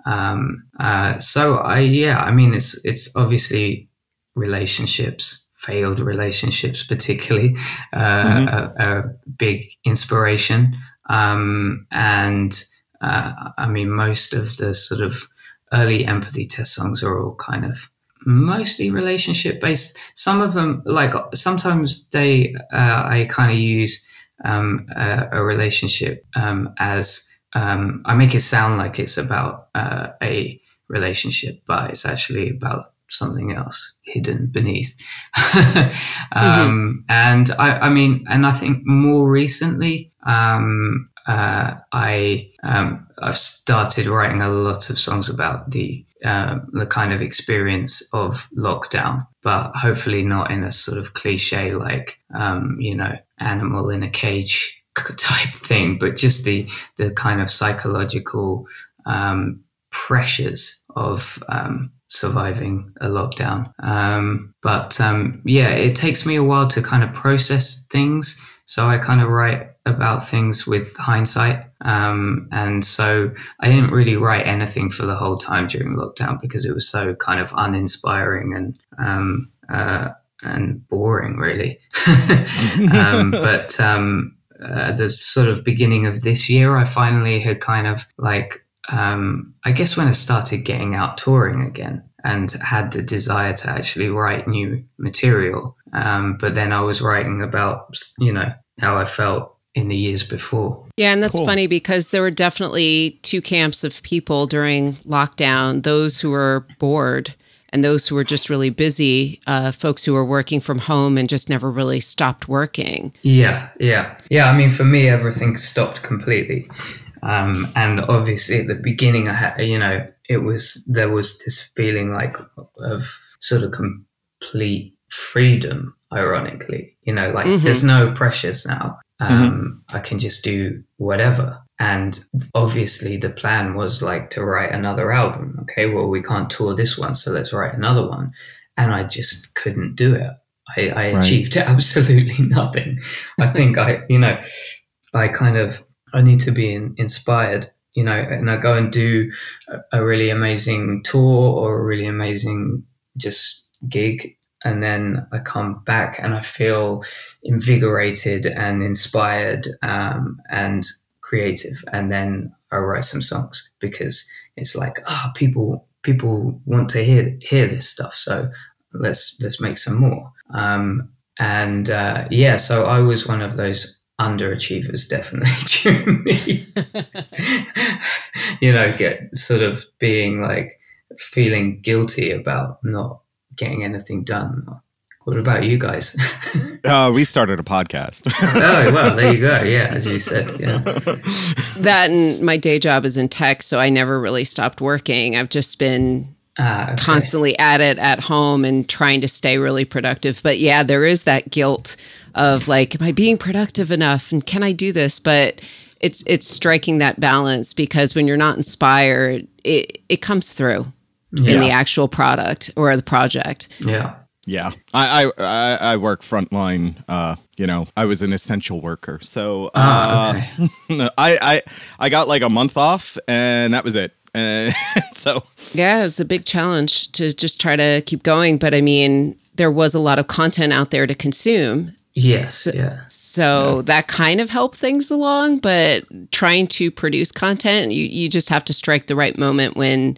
um, uh, so I yeah, I mean it's it's obviously relationships, failed relationships, particularly uh, Mhm. a, a big inspiration. Um, and uh, I mean, most of the sort of early empathy test songs are all kind of mostly relationship based. Some of them, like sometimes they, uh, I kind of use um, a, a relationship um, as um, I make it sound like it's about uh, a relationship, but it's actually about something else hidden beneath. (laughs) um, And I, I mean, and I think more recently, um, uh, I um, I've started writing a lot of songs about the uh, the kind of experience of lockdown, but hopefully not in a sort of cliche like um, you know animal in a cage (laughs) type thing, but just the the kind of psychological um, pressures of um, surviving a lockdown. Um, but um, yeah, it takes me a while to kind of process things. So I kind of write about things with hindsight. Um, and so I didn't really write anything for the whole time during lockdown because it was so kind of uninspiring and um, uh, and boring, really. (laughs) um, but um, uh, the sort of beginning of this year, I finally had kind of like, um, I guess when I started getting out touring again, and had the desire to actually write new material. Um, but then I was writing about, you know, how I felt in the years before. Yeah, and that's Cool. funny because there were definitely two camps of people during lockdown those who were bored and those who were just really busy, uh, folks who were working from home and just never really stopped working. Yeah, yeah, yeah. I mean, for me, everything stopped completely, um, and obviously at the beginning, I had, you know, it was there was this feeling like of sort of complete freedom. Ironically, you know, like Mhm. there's no pressures now. Um, I can just do whatever. And obviously, the plan was like to write another album. Okay, well, we can't tour this one, so let's write another one. And I just couldn't do it. I, I Right. achieved (laughs) absolutely nothing. I think I, you know, I kind of I need to be in, inspired, you know, and I go and do a, a really amazing tour or a really amazing just gig, and then I come back and I feel invigorated and inspired um, and creative, and then I write some songs because it's like ah, people people want to hear hear this stuff, so let's let's make some more. Um, and uh, yeah, so I was one of those underachievers (laughs) definitely (laughs) (laughs) you know, get sort of being like feeling guilty about not getting anything done. What about you guys? (laughs) Uh, we started a podcast. (laughs) oh well, there you go. Yeah, as you said. Yeah. (laughs) That and my day job is in tech, so I never really stopped working. I've just been Ah, okay. constantly at it at home and trying to stay really productive. But yeah, there is that guilt of like, am I being productive enough? And can I do this? But it's it's striking that balance because when you're not inspired, it it comes through in the actual product or the project. Yeah. yeah, I, I I I work frontline. Uh, you know, I was an essential worker, so Ah, uh, okay. (laughs) I I I got like a month off, and that was it. And (laughs) so Yeah, it's a big challenge to just try to keep going. But I mean, there was a lot of content out there to consume. Yes. Yeah. So that kind of helped things along, but trying to produce content, you, you just have to strike the right moment when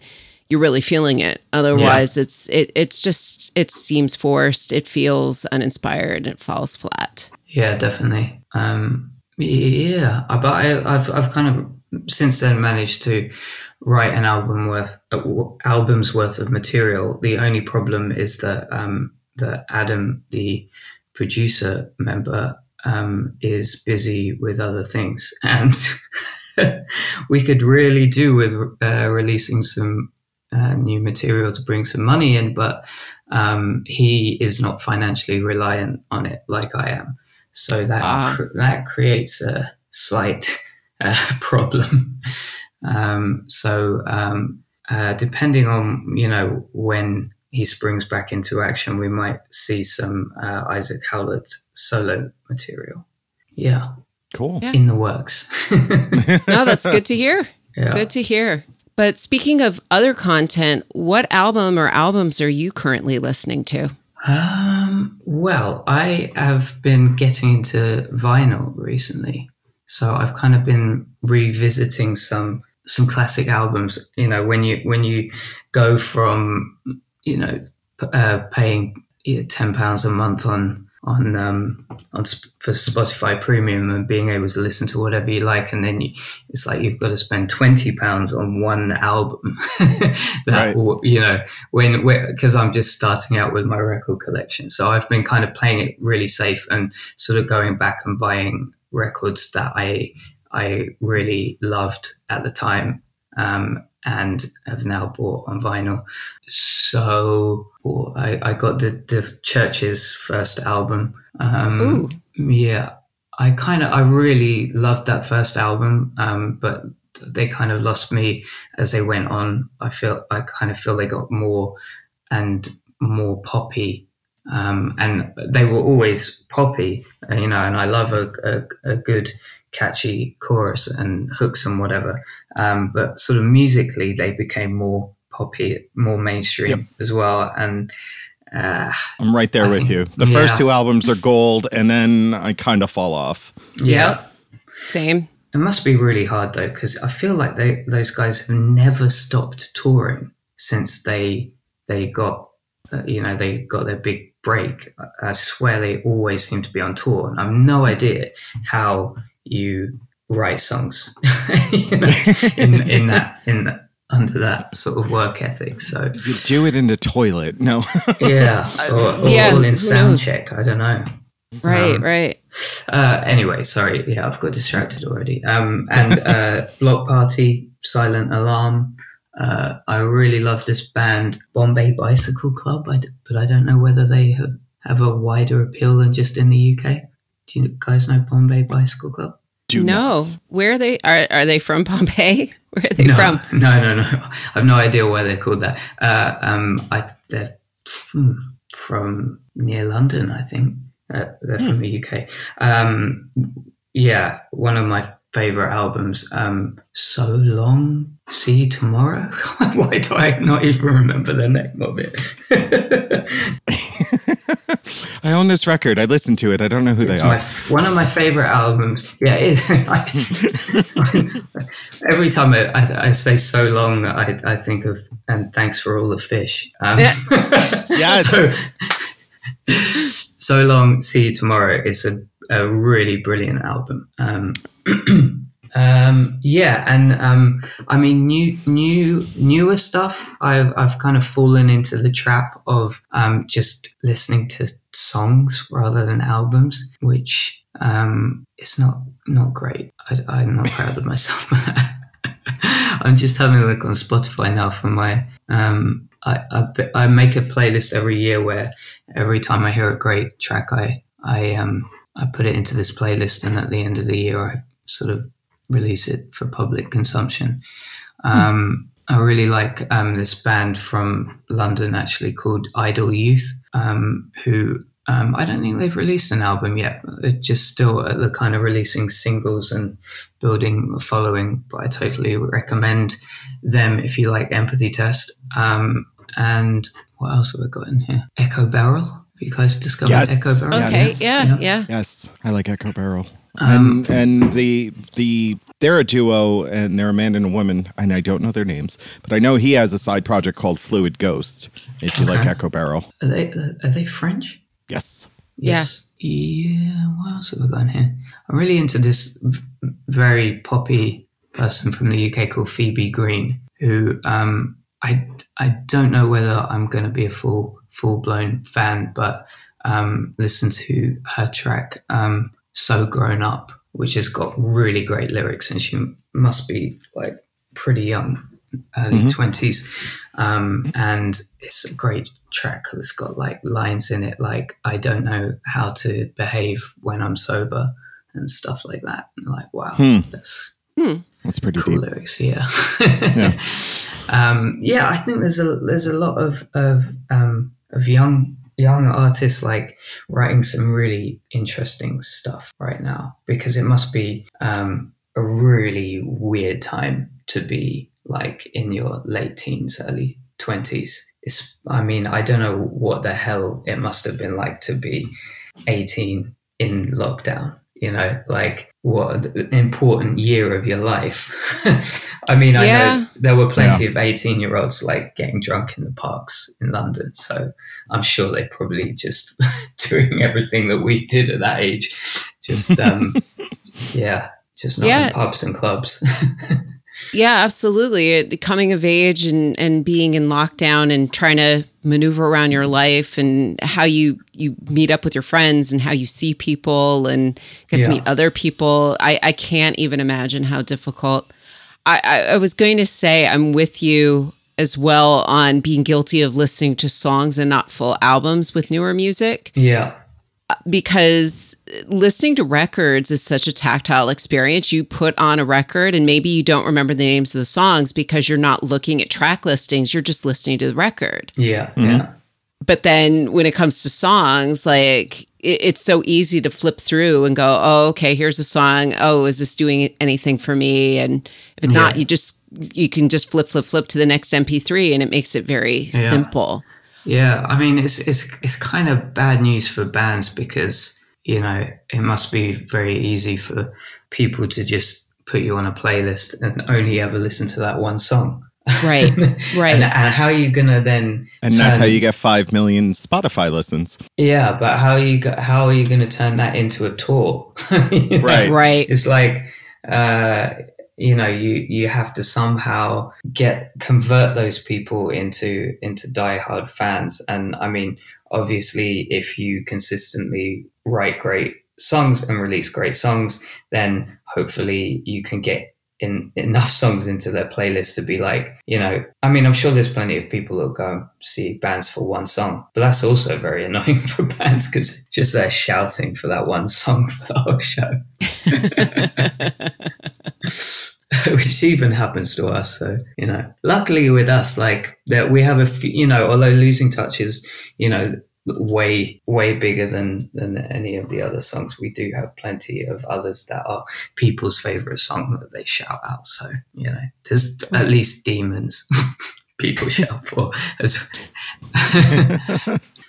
you're really feeling it. Otherwise, it's it it's just it seems forced, it feels uninspired, it falls flat. Yeah, definitely. Um, yeah, but I, I've I've kind of since then managed to write an album worth uh, albums worth of material. The only problem is that um, that Adam, the producer member, um, is busy with other things, (laughs) and (laughs) we could really do with uh, releasing some uh, new material to bring some money in, but um, he is not financially reliant on it like I am. So that Ah. cr- that creates a slight (laughs) uh, problem. Um, so um, uh, depending on you know when he springs back into action, we might see some uh, Isaac Howlett solo material. Yeah, cool. Yeah. in the works. (laughs) (laughs) No, that's good to hear. yeah. Good to hear. But speaking of other content, what album or albums are you currently listening to? Um, well, I have been getting into vinyl recently, so I've kind of been revisiting some some classic albums. You know, when you when you go from you know uh, paying ten pounds a month on on um on for Spotify Premium and being able to listen to whatever you like, and then you, it's like you've got to spend twenty pounds on one album. (laughs) that Right. will, you know when because I'm just starting out with my record collection, so I've been kind of playing it really safe and sort of going back and buying records that I I really loved at the time. Um, and have now bought on vinyl. So well, I, I got the, the Church's first album. Um, Ooh. yeah, I kind of I really loved that first album, um, but they kind of lost me as they went on. I feel I kind of feel they got more and more poppy, um, and they were always poppy, uh, you know. And I love a, a, a good catchy chorus and hooks and whatever. Um, but sort of musically, they became more poppy, more mainstream as well, and. Uh, I'm right there I with think- you. The first two albums are gold, and then I kind of fall off. yeah, Same. It must be really hard though, because I feel like they those guys have never stopped touring since they they got uh, you know they got their big break, I- I swear they always seem to be on tour, and I've no idea how you write songs, (laughs) you know, in in that in that, under that sort of work ethic. So You do it in the toilet. No. (laughs) yeah, or, or Yeah, all in who sound check. I don't know. Right, Um, right. Uh, anyway, sorry. Yeah, I've got distracted already. Um, and uh, (laughs) Bloc Party, Silent Alarm. Uh, I really love this band, Bombay Bicycle Club, I d- but I don't know whether they have, have a wider appeal than just in the UK. Do you guys know Bombay Bicycle Club? Do no, not. where are they? Are are they from (laughs) Pompeii? Where are they no, from? (laughs) No, no, no. I have no idea why they're called that. Uh, um, I, they're hmm, from near London, I think. Uh, they're from the UK. Um, yeah, one of my favorite albums. Um, so long. See you tomorrow. (laughs) why do I not even remember the name of it? (laughs) I own this record. I listened to it. I don't know who It's they my, are. one of my favorite albums. Yeah, it is. (laughs) I, every time I, I, I say so long, I, I think of and thanks for all the fish. Um, Yes. so, so long. See you tomorrow. It's a, a really brilliant album. Um, (clears throat) um, yeah, and um, I mean, new, new, newer stuff. I've I've kind of fallen into the trap of um, just listening to songs rather than albums, which um, is not not great. I, I'm not proud of myself. (laughs) I'm just having a look on Spotify now for my. Um, I, I I make a playlist every year where every time I hear a great track, I I um I put it into this playlist, and at the end of the year, I sort of release it for public consumption. Um, I really like um, this band from London, actually called Idle Youth, um, who um, I don't think they've released an album yet. They're just still at the kind of releasing singles and building a following. But I totally recommend them if you like Empathy Test. Um, and what else have I got in here? Echo Barrel. Have you guys discovered Yes. Echo Barrel? Okay, Yes. yeah, Yeah. yeah. Yes, I like Echo Barrel. Um, and and the the they're a duo and they're a man and a woman and I don't know their names, but I know he has a side project called Fluid Ghost. If you like Echo Barrel, Are they are they French? yes. Yes. Yeah. What else have I got in here? I'm really into this v- very poppy person from the UK called Phoebe Green, who um, I I don't know whether I'm going to be a full full blown fan, but um, listen to her track um, "So Grown Up," which has got really great lyrics, and she must be like pretty young, early Mhm. 20s um, and it's a great track. Because it's got like lines in it like "I don't know how to behave when I'm sober" and stuff like that. And like, wow, Hmm. that's That's pretty cool deep. lyrics. Yeah, yeah. (laughs) um, yeah. I think there's a there's a lot of of um, of young young artists like writing some really interesting stuff right now because it must be um, a really weird time to be like in your late teens, early twenties. It's I mean I don't know what the hell it must have been like to be eighteen in lockdown. You know, like what an important year of your life. (laughs) I mean, I know there were plenty of 18 year olds like getting drunk in the parks in London. So I'm sure they're probably just (laughs) doing everything that we did at that age. Just, um, (laughs) yeah, just not Yeah. in pubs and clubs. Yeah, absolutely. It, coming of age and, and being in lockdown and trying to maneuver around your life and how you, you meet up with your friends and how you see people and get Yeah. to meet other people. I, I can't even imagine how difficult. I, I, I was going to say I'm with you as well on being guilty of listening to songs and not full albums with newer music yeah. Because listening to records is such a tactile experience. You put on a record and maybe you don't remember the names of the songs because you're not looking at track listings, you're just listening to the record. Yeah. Mm-hmm. Yeah. But then when it comes to songs, like it, it's so easy to flip through and go, oh, okay, here's a song. Oh, is this doing anything for me? And if it's not, you just, you can just flip, flip, flip to the next MP3 and it makes it very Yeah. simple. Yeah, I mean it's it's it's kind of bad news for bands because you know it must be very easy for people to just put you on a playlist and only ever listen to that one song. Right, (laughs) right. and, and how are you gonna then? And that's how you get 5 million Spotify listens. Yeah, but how are you? go- How are you gonna turn that into a tour? (laughs) You know? Right. right. It's like, uh, you know, you you have to somehow get convert those people into into diehard fans. And I mean, obviously, if you consistently write great songs and release great songs, then hopefully you can get in enough songs into their playlist to be like, you know, I mean, I'm sure there's plenty of people that go and see bands for one song, but that's also very annoying (laughs) for bands because just they're shouting for that one song for the whole show. (laughs) (laughs) (laughs) which even happens to us. So you know, luckily with us, like that we have a few, you know, although losing touch is you know way way bigger than than any of the other songs, we do have plenty of others that are people's favorite song that they shout out. So you know, there's at least demons. (laughs) People (laughs) shout for as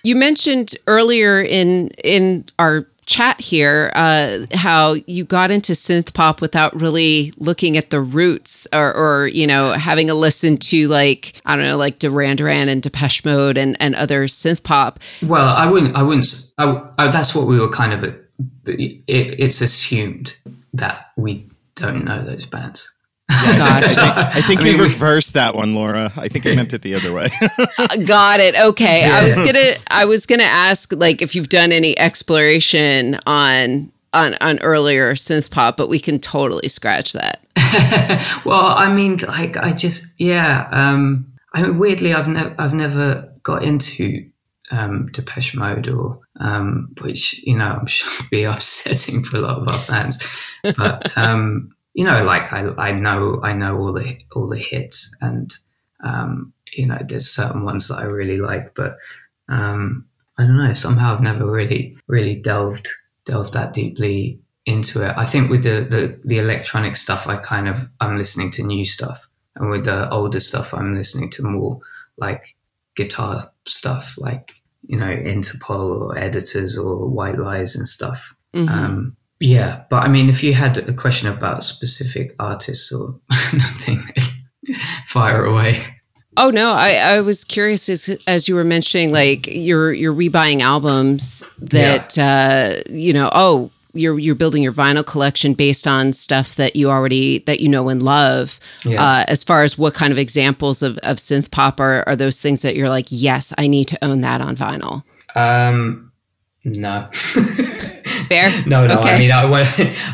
You mentioned earlier in in our chat here uh, how you got into synth pop without really looking at the roots or, or you know having a listen to like I don't know like Duran Duran and Depeche Mode and and other synth pop. Well, I wouldn't. I wouldn't. I, I, that's what we were kind of. It, it's assumed that we don't know those bands. Gotcha. I think I mean, you we- reversed that one, Laura. I think I meant it the other way. (laughs) Got it. Okay. I was gonna I was gonna ask like if you've done any exploration on on on earlier synth pop, but we can totally scratch that. (laughs) well, I mean, like, I just, yeah. Um, I mean, weirdly, I've never, I've never got into um, Depeche Mode, or um, which you know, I'm sure would be (laughs) upsetting for a lot of our fans. But um, you know, like, I, I know, I know all the all the hits, and um, you know, there's certain ones that I really like, but um, I don't know. Somehow, I've never really, really delved delved that deeply into it. I think with the, the the electronic stuff, I kind of I'm listening to new stuff, and with the older stuff, I'm listening to more like guitar stuff, like you know Interpol or Editors or White Lies and stuff. Mhm. Um, yeah, but I mean, if you had a question about specific artists or (laughs) nothing, (laughs) fire away. Oh no, I, I was curious as as you were mentioning like you're you're rebuying albums that uh you know, oh, you're you're building your vinyl collection based on stuff that you already that you know and love. Yeah. Uh as far as what kind of examples of, of synth pop are are those things that you're like, yes, I need to own that on vinyl. Um, no. (laughs) Fair? (laughs) No, no. Okay. I mean, I want,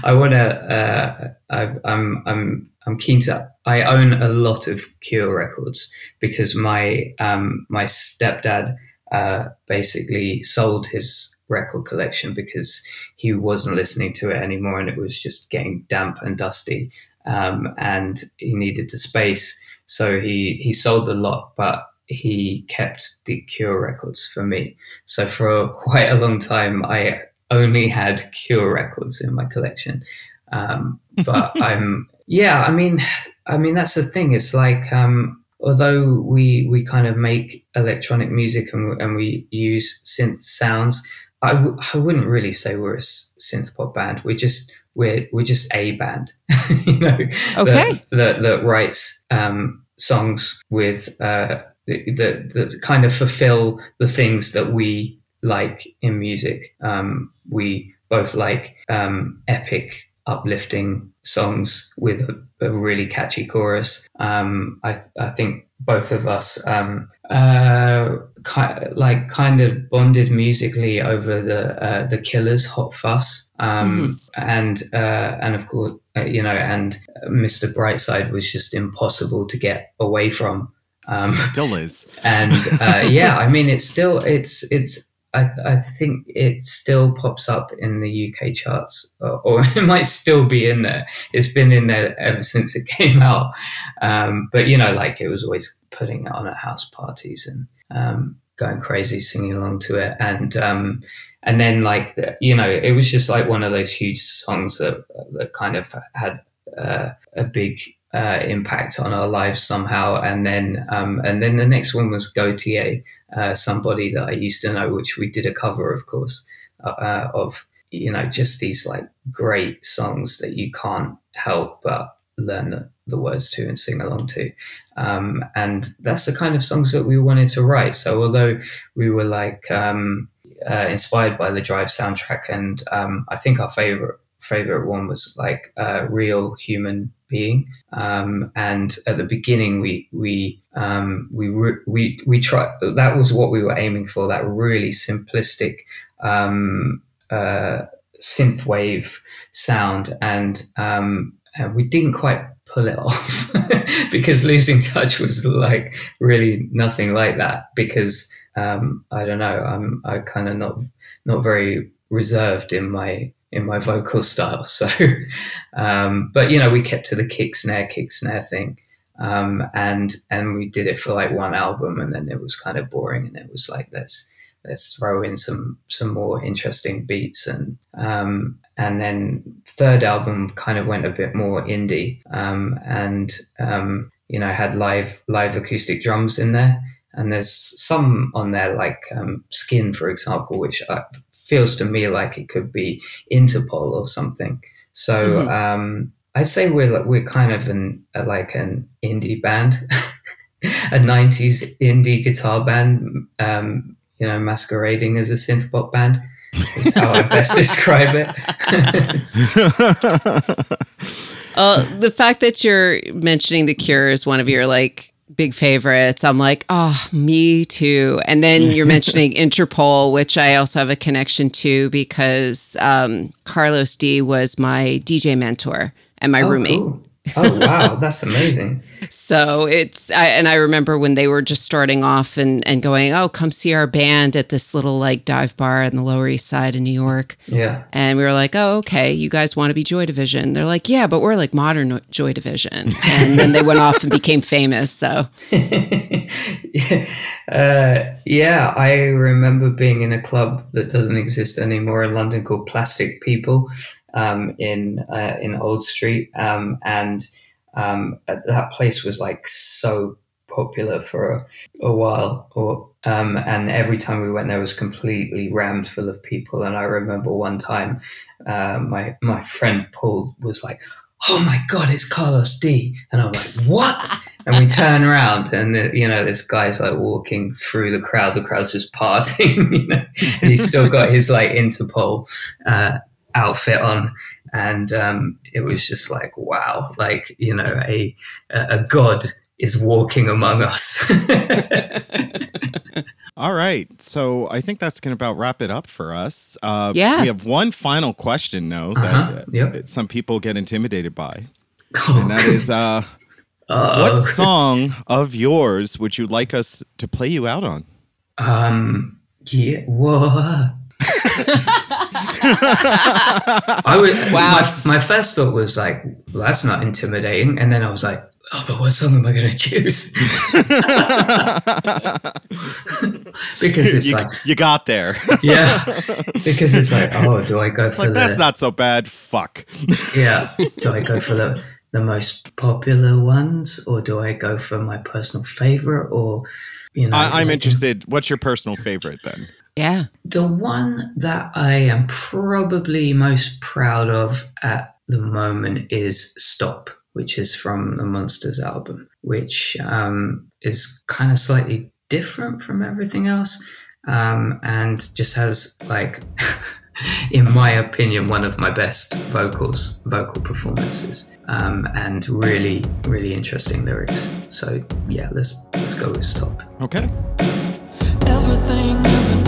I want to. Uh, I, I'm, I'm, I'm keen to. I own a lot of Cure records because my, um, my stepdad, uh, basically sold his record collection because he wasn't listening to it anymore and it was just getting damp and dusty, um, and he needed the space, so he he sold a lot, but he kept the Cure records for me. So for quite a long time, I only had Cure records in my collection. Um, but (laughs) I'm, yeah, I mean, I mean that's the thing. It's like, um, although we we kind of make electronic music and, and we use synth sounds, I w- I wouldn't really say we're a synth pop band. We're just we're we're just a band, (laughs) you know. Okay. That, that, that writes um, songs with uh, that that kind of fulfill the things that we like in music. Um, we both like um, epic, uplifting songs with a, a really catchy chorus. Um, I, I think both of us um, uh, ki- like kind of bonded musically over the uh, the Killers' "Hot Fuss," um, and uh, and of course, uh, you know, and Mr. Brightside was just impossible to get away from. Um, Still is. (laughs) and uh, yeah, I mean, it's still it's it's. I, I think it still pops up in the UK charts, or, or (laughs) it might still be in there. It's been in there ever since it (laughs) came out. Um, but you know, like it was always putting it on at house parties and um, going crazy, singing along to it, and um, and then like the, you know, it was just like one of those huge songs that that kind of had uh, a big uh, impact on our lives somehow. And then um, and then the next one was Gotye, uh, somebody that I used to know, which we did a cover, of course, uh, uh, of you know just these like great songs that you can't help but learn the, the words to and sing along to. Um, and that's the kind of songs that we wanted to write. So although we were like um, uh, inspired by the Drive soundtrack, and um, I think our favorite favorite one was like uh, real human being. Um, and at the beginning we we um, we we we tried that was what we were aiming for that really simplistic um, uh, synth wave sound. And, um, we didn't quite pull it (laughs) off (laughs) because losing touch was like really nothing like that because um, I don't know I'm I kind of not not very reserved in my in my (laughs) vocal style. So, um, but you know, we kept to the kick snare, kick snare thing, um, and and we did it for like one album, and then it was kind of boring, and it was like let's let's throw in some some more interesting beats, and um, and then third album kind of went a bit more indie, um, and um, you know had live live acoustic drums in there. And there's some on there like um, Skin, for example, which I, feels to me like it could be Interpol or something. So mm-hmm. um, I'd say we're we're kind of an like an indie band, (laughs) a '90s indie guitar band. Um, you know, masquerading as a synth pop band is how I best (laughs) describe it. (laughs) uh, the fact that you're mentioning the Cure is one of your like big favorites. I'm like, oh, me too. And then (laughs) you're mentioning Interpol, which I also have a connection to because um, Carlos D was my DJ mentor and my oh, roommate. Cool. Oh wow, that's amazing. (laughs) so it's I, and I remember when they were just starting off and and going, "Oh, come see our band at this little like dive bar in the Lower East Side of New York." Yeah. And we were like, "Oh, okay, you guys want to be Joy Division?" They're like, "Yeah, but we're like modern Joy Division." (laughs) And then they went off and became famous, so. (laughs) Uh, yeah, I remember being in a club that doesn't exist anymore in London called Plastic People um, in uh, in Old Street, um, and um, that place was like so popular for a, a while. Or um, and every time we went there was completely rammed full of people. And I remember one time, uh, my my friend Paul was like, "Oh my god, it's Carlos D," and I'm like, "What?" and we turn around and you know this guy's like walking through the crowd the crowd's just (laughs) parting you know he's still got his like interpol uh, outfit on. And um, it was just like wow like you know a a god is walking among us. (laughs) All right. So i think that's going to about wrap it up for us. Uh, yeah. we have one final question though Uh-huh, that yep. some people get intimidated by. Oh, and that is uh, (laughs) uh, what song of yours would you like us to play you out on? Um yeah whoa I was Wow. My, my first thought was like, well, that's not intimidating, and then I was like, oh, but what song am I going to choose? (laughs) because it's you, like, you got there (laughs) yeah, (laughs) because it's like, oh, do I go for like the that's not so bad fuck yeah? Do I go for the the most popular ones, or do I go for my personal favorite, or you know? I, i'm like- interested what's your personal favorite then yeah. The one that I am probably most proud of at the moment is Stop, which is from the Monsters album, which um, is kind of slightly different from everything else um, and just has, like, (laughs) in my opinion, one of my best vocals, vocal performances, um, and really, really interesting lyrics. So, yeah, let's let's go with Stop. okay Everything, everything,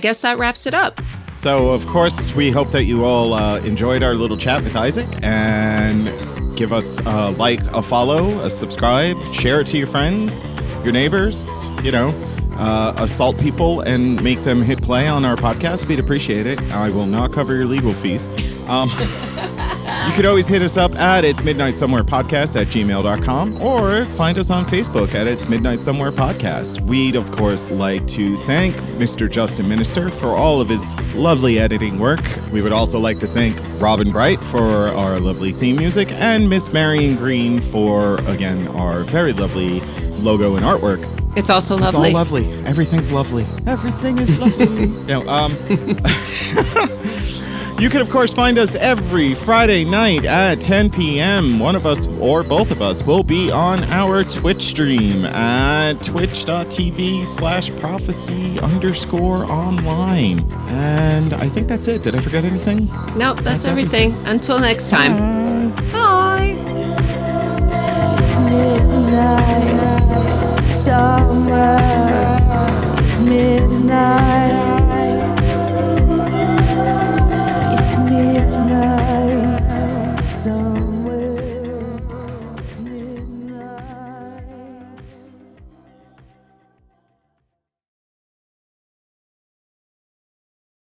guess that wraps it up. So, of course, we hope that you all uh, enjoyed our little chat with Isaac and give us a like, a follow, a subscribe, share it to your friends, your neighbors, you know, uh, assault people and make them hit play on our podcast. We'd appreciate it. I will not cover your legal fees. Um, (laughs) you could always hit us up at It's Midnight Somewhere Podcast at gmail.com or find us on Facebook at It's Midnight Somewhere Podcast. We'd, of course, like to thank Mr. Justin Minister for all of his lovely editing work. We would also like to thank Robin Bright for our lovely theme music and Miss Marion Green for, again, our very lovely logo and artwork. It's also lovely. It's all lovely. Everything's lovely. Everything is lovely. (laughs) no, um, (laughs) you can, of course, find us every Friday night at 10 p.m. One of us or both of us will be on our Twitch stream at twitch.tv slash prophecy underscore online. And I think that's it. Did I forget anything? No, that's everything. Until next time. Bye. It's midnight somewhere. It's midnight.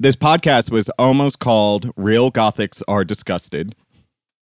This podcast was almost called Real Gothics Are Disgusted.